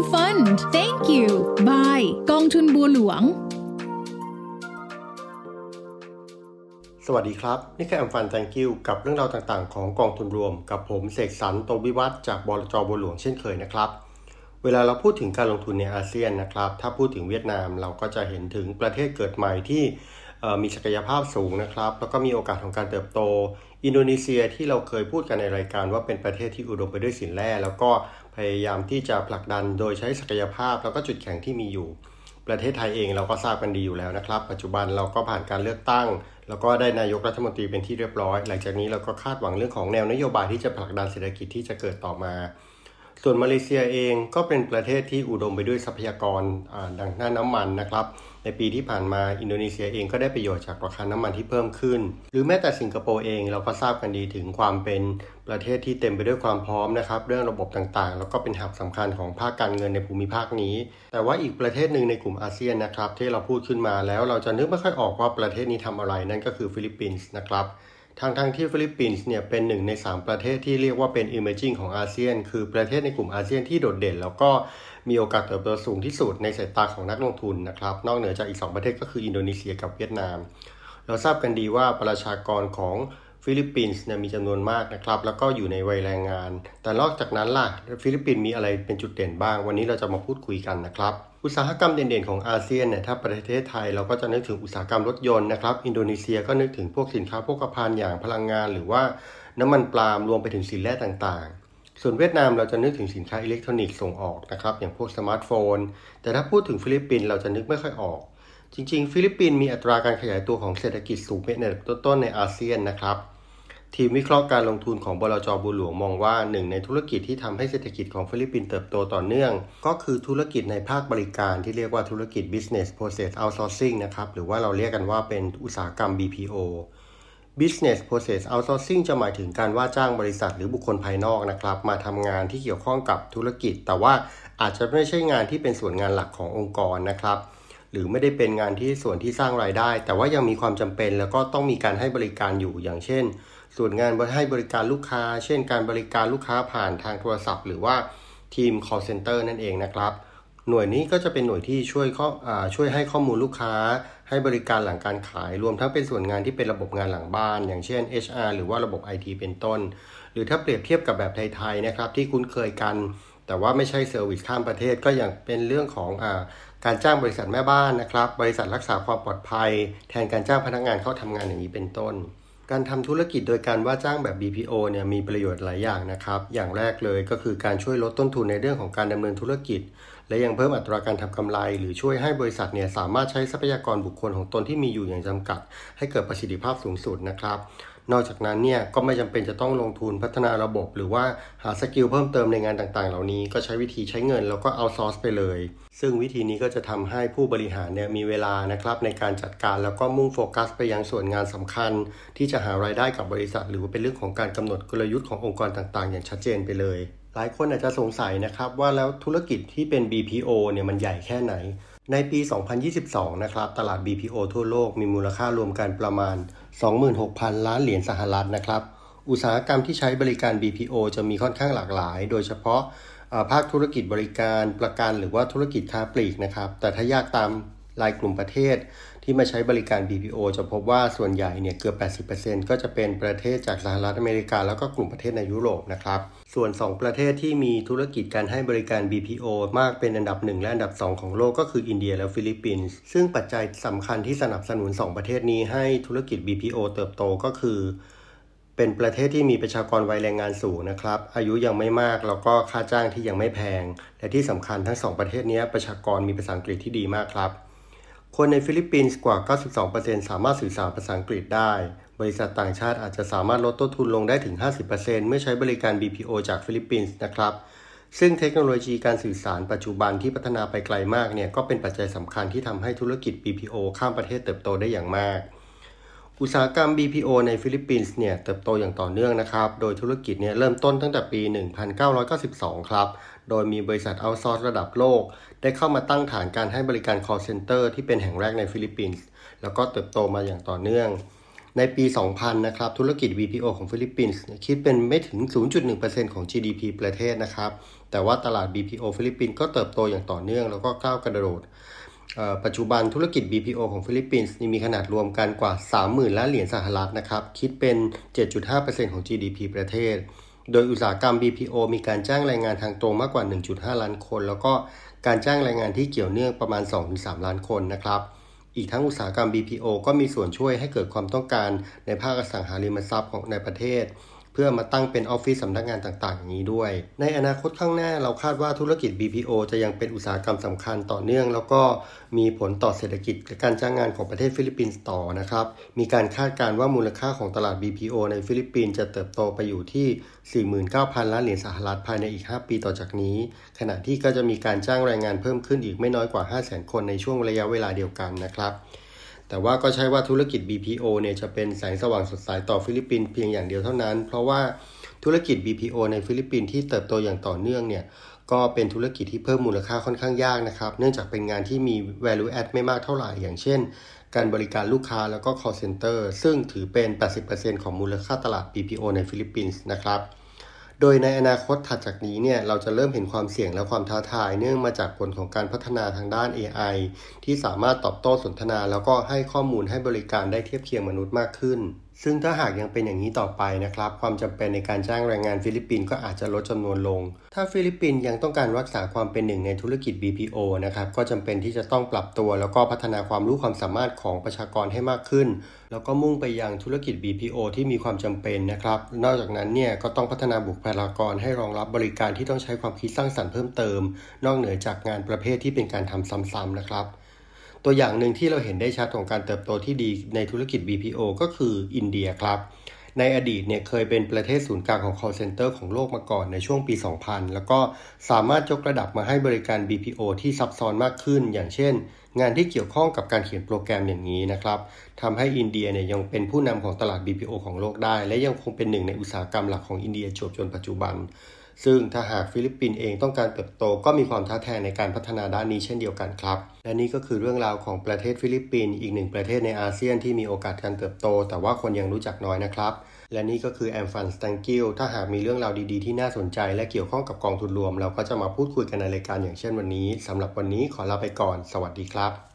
M Fund Thank you Bye กองทุนบัวหลวง สวัสดีครับ นี่คือแอมฟันแตงกิวกับเรื่องราวต่างๆ ของกองทุนรวม กับผมเสกสรรโตวิวัฒจากบลจบัวหลวงเช่นเคยนะครับ เวลาเราพูดถึงการลงทุนในอาเซียนนะครับ ถ้าพูดถึงเวียดนามเราก็จะเห็นถึงประเทศเกิดใหม่ที่ มีศักยภาพสูงนะครับ แล้วก็มีโอกาสของการเติบโต อินโดนีเซียที่เราเคยพูดกันในรายการว่าเป็นประเทศที่อุดมไปด้วยสินแร่ แล้วก็พยายามที่จะผลักดันโดยใช้ศักยภาพแล้วก็จุดแข็งที่มีอยู่ ประเทศไทยเองเราก็ทราบกันดีอยู่แล้วนะครับ ปัจจุบันเราก็ผ่านการเลือกตั้ง แล้วก็ได้นายกรัฐมนตรีเป็นที่เรียบร้อย หลังจากนี้เราก็คาดหวังเรื่องของแนวนโยบายที่จะผลักดันเศรษฐกิจที่จะเกิดต่อมาส่วนมาเลเซียเองก็เป็นประเทศที่อุดมไปด้วยทรัพยากรดังด้าน้ำมันนะครับ ในปีที่ผ่านมาอินโดนีเซียเองก็ได้ประโยชน์จากราคาน้ำมันที่เพิ่มขึ้น หรือแม้แต่สิงคโปร์เองเราก็ทราบกันดีถึงความเป็นประเทศที่เต็มไปด้วยความพร้อมนะครับเรื่องระบบต่างๆ แล้วก็เป็น hub สำคัญของภาคการเงินในภูมิภาคนี้ แต่ว่าอีกประเทศหนึ่งในกลุ่มอาเซียนนะครับที่เราพูดขึ้นมาแล้วเราจะนึกไม่ค่อยออกว่าประเทศนี้ทำอะไรนั่นก็คือฟิลิปปินส์นะครับ ทางทางที่ฟิลิปปินส์เนี่ยเป็นหนึ่งใน 3 ประเทศที่เรียกว่าเป็น emerging ของอาเซียน คือประเทศในกลุ่มอาเซียนที่โดดเด่น แล้วก็มีโอกาสเติบโตสูงที่สุดในสายตาของนักลงทุนนะครับ นอกเหนือจากอีก 2 ประเทศก็คืออินโดนีเซียกับเวียดนาม เราทราบกันดีว่าประชากรของ ฟิลิปปินส์เนี่ยมีจำนวนมากนะครับ แล้วก็อยู่ในวัยแรงงาน แต่นอกจากนั้นล่ะ ฟิลิปปินส์มีอะไรเป็นจุดเด่นบ้าง วันนี้เราจะมาพูดคุยกันนะครับ อุตสาหกรรมเด่นๆของอาเซียนเนี่ยถ้าประเทศไทยเราก็จะนึกถึงอุตสาหกรรมรถยนต์นะครับ อินโดนีเซียก็นึกถึงพวกสินค้าโภคภัณฑ์อย่างพลังงาน หรือว่าน้ำมันปาล์มรวมไปถึงสินแร่ต่างๆส่วนเวียดนามเราจะนึกถึงสินค้าอิเล็กทรอนิกส์ส่งออกนะครับอย่างพวกสมาร์ทโฟน แต่ถ้าพูดถึงฟิลิปปินส์เราจะนึกไม่ค่อยออก จริง ๆ ฟิลิปปินส์มีอัตราการขยายตัวของเศรษฐกิจสูงเป็นอันดับต้นๆในอาเซียนนะครับ ทีมวิเคราะห์การลงทุนของบลจ.บัวหลวงมองว่าหนึ่งในธุรกิจที่ทำให้เศรษฐกิจของฟิลิปปินส์เติบโตต่อเนื่อง ก็คือธุรกิจในภาคบริการที่เรียกว่าธุรกิจ business process outsourcing นะครับหรือว่าเราเรียกกันว่าเป็นอุตสาหกรรม BPO business process outsourcing จะหมายถึงการว่าจ้างบริษัทหรือบุคคลภายนอกนะครับ มาทำงานที่เกี่ยวข้องกับธุรกิจ แต่ว่าอาจจะไม่ใช่งานที่เป็นส่วนงานหลักขององค์กรนะครับ หรือไม่ได้เป็นงานที่ส่วนที่สร้างรายได้ แต่ว่ายังมีความจำเป็น แล้วก็ต้องมีการให้บริการอยู่อย่างเช่น ส่วนงานให้บริการลูกค้า เช่น การบริการลูกค้าผ่านทางโทรศัพท์ หรือว่าทีม call center นั่นเองนะครับ หน่วยนี้ก็จะเป็นหน่วยที่ช่วยข้อช่วยให้ข้อมูลลูกค้า ให้บริการหลังการขาย รวมทั้งเป็นส่วนงานที่เป็นระบบงานหลังบ้าน อย่างเช่น HR หรือว่าระบบ IT เป็นต้น หรือถ้าเปรียบเทียบกับแบบไทยๆนะครับที่คุ้นเคยกัน แต่ว่าไม่ใช่เซอร์วิสข้ามประเทศก็อย่างเป็นเรื่องของอการจ้างบริษัทแม่บ้านนะครับ บริษัทรักษาความปลอดภัย แทนการจ้างพนักงานเข้าทำงานอย่างนี้เป็นต้น การทำธุรกิจโดยการว่าจ้างแบบ BPO เนี่ยมีประโยชน์หลายอย่างนะครับ อย่างแรกเลยก็คือการช่วยลดต้นทุนในเรื่องของการดำเนินธุรกิจ และยังเพิ่มอัตราการทำกำไร หรือช่วยให้บริษัทเนี่ยสามารถใช้ทรัพยากรบุคคลของตนที่มีอยู่อย่างจำกัด ให้เกิดประสิทธิภาพสูงสุดนะครับ นอกจากนั้นเนี่ยก็ไม่จำเป็นจะต้องลงทุนพัฒนาระบบ หรือว่าหา skill เพิ่มเติมในงานต่างๆ เหล่านี้ก็ใช้วิธีใช้เงินแล้วก็ outsource ไปเลย ซึ่งวิธีนี้ก็จะทำให้ผู้บริหารเนี่ยมีเวลานะครับในการจัดการแล้วก็มุ่งโฟกัส ไปยังส่วนงานสำคัญ ที่จะหารายได้กับบริษัท หรือว่าเป็นเรื่องของการกำหนดกลยุทธ์ขององค์กรต่างๆ อย่างชัดเจนไปเลย หลายคนอาจจะสงสัยนะครับว่าแล้วธุรกิจที่เป็น BPO เนี่ยมันใหญ่แค่ไหน ในปี 2022 นะครับ ตลาด BPO ทั่วโลกมีมูลค่ารวมกันประมาณ 26,000 ล้านเหรียญสหรัฐนะครับ อุตสาหกรรมที่ใช้บริการ BPO จะมีค่อนข้างหลากหลาย โดยเฉพาะภาคธุรกิจบริการประกันหรือว่าธุรกิจค้าปลีกนะครับ แต่ถ้ายากตาม รายกลุ่มประเทศที่มาใช้บริการ BPO จะพบว่าส่วนใหญ่เนี่ยเกือบ 80%ก็จะเป็นประเทศจากสหรัฐอเมริกา แล้วก็กลุ่มประเทศในยุโรปนะครับ ส่วน 2 ประเทศที่มีธุรกิจการให้บริการ BPO มากเป็นอันดับ 1 และอันดับ 2 ของโลกก็คืออินเดียและฟิลิปปินส์ ซึ่งปัจจัยสำคัญที่สนับสนุน 2 ประเทศนี้ให้ธุรกิจ BPO เติบโตก็คือเป็นประเทศที่มีประชากรวัยแรงงานสูงนะครับ อายุยังไม่มาก แล้วก็ค่าจ้างที่ยังไม่แพง และที่สำคัญทั้ง 2 ประเทศนี้ประชากรมีภาษาอังกฤษที่ดีมากครับ คนในฟิลิปปินส์กว่า 92%สามารถสื่อสารภาษาอังกฤษได้ บริษัทต่างชาติอาจจะสามารถลดต้นทุนลงได้ถึง 50%เมื่อใช้บริการ BPO จากฟิลิปปินส์นะครับ ซึ่งเทคโนโลยีการสื่อสารปัจจุบันที่พัฒนาไปไกลมากเนี่ยก็เป็นปัจจัยสำคัญที่ทำให้ธุรกิจ BPO ข้ามประเทศเติบโตได้อย่างมาก อุตสาหกรรม BPO ในฟิลิปปินส์เนี่ยเติบโตอย่างต่อเนื่องนะครับ โดยธุรกิจเนี่ยเริ่มต้นตั้งแต่ปี 1992 ครับ โดยมีบริษัท outsource ระดับโลก ได้เข้ามาตั้งฐานการให้บริการ call center ที่เป็นแห่งแรกในฟิลิปปินส์ แล้วก็เติบโตมาอย่างต่อเนื่อง ในปี 2000 นะครับ ธุรกิจ BPO ของฟิลิปปินส์คิดเป็นไม่ถึง 0.1%ของ GDP ประเทศนะครับ แต่ว่าตลาด BPO ฟิลิปปินส์ก็เติบโตอย่างต่อเนื่องแล้วก็ก้าวกระโดด ปัจจุบันธุรกิจ BPO ของฟิลิปปินส์มีขนาดรวมกันกว่า 30,000 ล้านเหรียญสหรัฐนะครับ คิดเป็น 7.5%ของ GDP ประเทศ โดยอุตสาหกรรม BPO มีการจ้างแรงงานทางตรงมากกว่า 1.5 ล้านคน แล้วก็การจ้างแรงงานที่เกี่ยวเนื่องประมาณ 2-3 ล้านคนนะครับ อีกทั้งอุตสาหกรรม BPO ก็มีส่วนช่วยให้เกิดความต้องการในภาคอสังหาริมทรัพย์ของในประเทศ เพื่อมาตั้งเป็นออฟฟิศสำนักงานต่างๆ อย่างนี้ด้วย ในอนาคตข้างหน้าเราคาดว่าธุรกิจ BPO จะยังเป็นอุตสาหกรรมสำคัญต่อเนื่อง แล้วก็มีผลต่อเศรษฐกิจและการจ้างงานของประเทศฟิลิปปินส์ต่อนะครับ มีการคาดการณ์ว่ามูลค่าของตลาด BPO ในฟิลิปปินส์จะเติบโตไปอยู่ที่ 49,000 ล้านเหรียญสหรัฐภายในอีก 5 ปีต่อจากนี้ ขณะที่ก็จะมีการจ้างแรงงานเพิ่มขึ้นอีกไม่น้อยกว่า 500,000 คนในช่วงระยะเวลาเดียวกันนะครับ แต่ว่าก็ใช่ว่าธุรกิจ BPO เนี่ยจะเป็นแสงสว่างสดใสต่อฟิลิปปินส์เพียงอย่างเดียวเท่านั้น เพราะว่าธุรกิจ BPO ในฟิลิปปินส์ที่เติบโตอย่างต่อเนื่องเนี่ยก็เป็นธุรกิจที่เพิ่มมูลค่าค่อนข้างยากนะครับ เนื่องจากเป็นงานที่มี value add ไม่มากเท่าไหร่ อย่างเช่น การบริการลูกค้าแล้วก็ call center ซึ่งถือเป็น 80%ของมูลค่าตลาด BPO ในฟิลิปปินส์นะครับ โดยในอนาคตถัดจากนี้เนี่ยเราจะเริ่มเห็นความเสี่ยงและความท้าทาย เนื่องมาจากผลของการพัฒนาทางด้าน AI ที่สามารถตอบโต้สนทนา แล้วก็ให้ข้อมูลให้บริการได้เทียบเคียงมนุษย์มากขึ้น ซึ่งถ้าหากยังเป็นอย่างนี้ต่อไปนะครับ ความจำเป็นในการจ้างแรงงานฟิลิปปินส์ก็อาจจะลดจำนวนลง ถ้าฟิลิปปินส์ยังต้องการรักษาความเป็นหนึ่งในธุรกิจ BPO นะครับ ก็จำเป็นที่จะต้องปรับตัว แล้วก็พัฒนาความรู้ความสามารถของประชากรให้มากขึ้น แล้วก็มุ่งไปยังธุรกิจ BPO ที่มีความจำเป็นนะครับ นอกจากนั้นเนี่ยก็ต้องพัฒนาบุคลากรให้รองรับบริการที่ต้องใช้ความคิดสร้างสรรค์เพิ่มเติม นอกเหนือจากงานประเภทที่เป็นการทำซ้ำๆนะครับ ตัวอย่างหนึ่งที่เราเห็นได้ชัดของการเติบโตที่ดีในธุรกิจ BPO ก็คืออินเดียครับ ในอดีตเนี่ยเคยเป็นประเทศศูนย์กลางของ call center ของโลกมาก่อนในช่วงปี 2000 แล้วก็สามารถยกระดับมาให้บริการ BPO ที่ซับซ้อนมากขึ้น อย่างเช่น งานที่เกี่ยวข้องกับการเขียนโปรแกรมอย่างนี้นะครับทำให้อินเดียเนี่ยยังเป็นผู้นำของตลาด BPO ของโลกได้ และยังคงเป็นหนึ่งในอุตสาหกรรมหลักของอินเดียจวบจนปัจจุบัน ซึ่งถ้าหากฟิลิปปินส์เองต้องการเติบโตก็มีความท้าทายในการพัฒนาด้านนี้เช่นเดียวกันครับ และนี่ก็คือเรื่องราวของประเทศฟิลิปปินส์อีกหนึ่งประเทศในอาเซียนที่มีโอกาสการเติบโต แต่ว่าคนยังรู้จักน้อยนะครับและนี่ก็คือแอมฟันสตังกิลถ้าหากมีเรื่องราวดีๆ ที่น่าสนใจ และเกี่ยวข้องกับกองทุนรวม เราก็จะมาพูดคุยกันในรายการอย่างเช่นวันนี้สำหรับวันนี้ขอลาไปก่อน สวัสดีครับ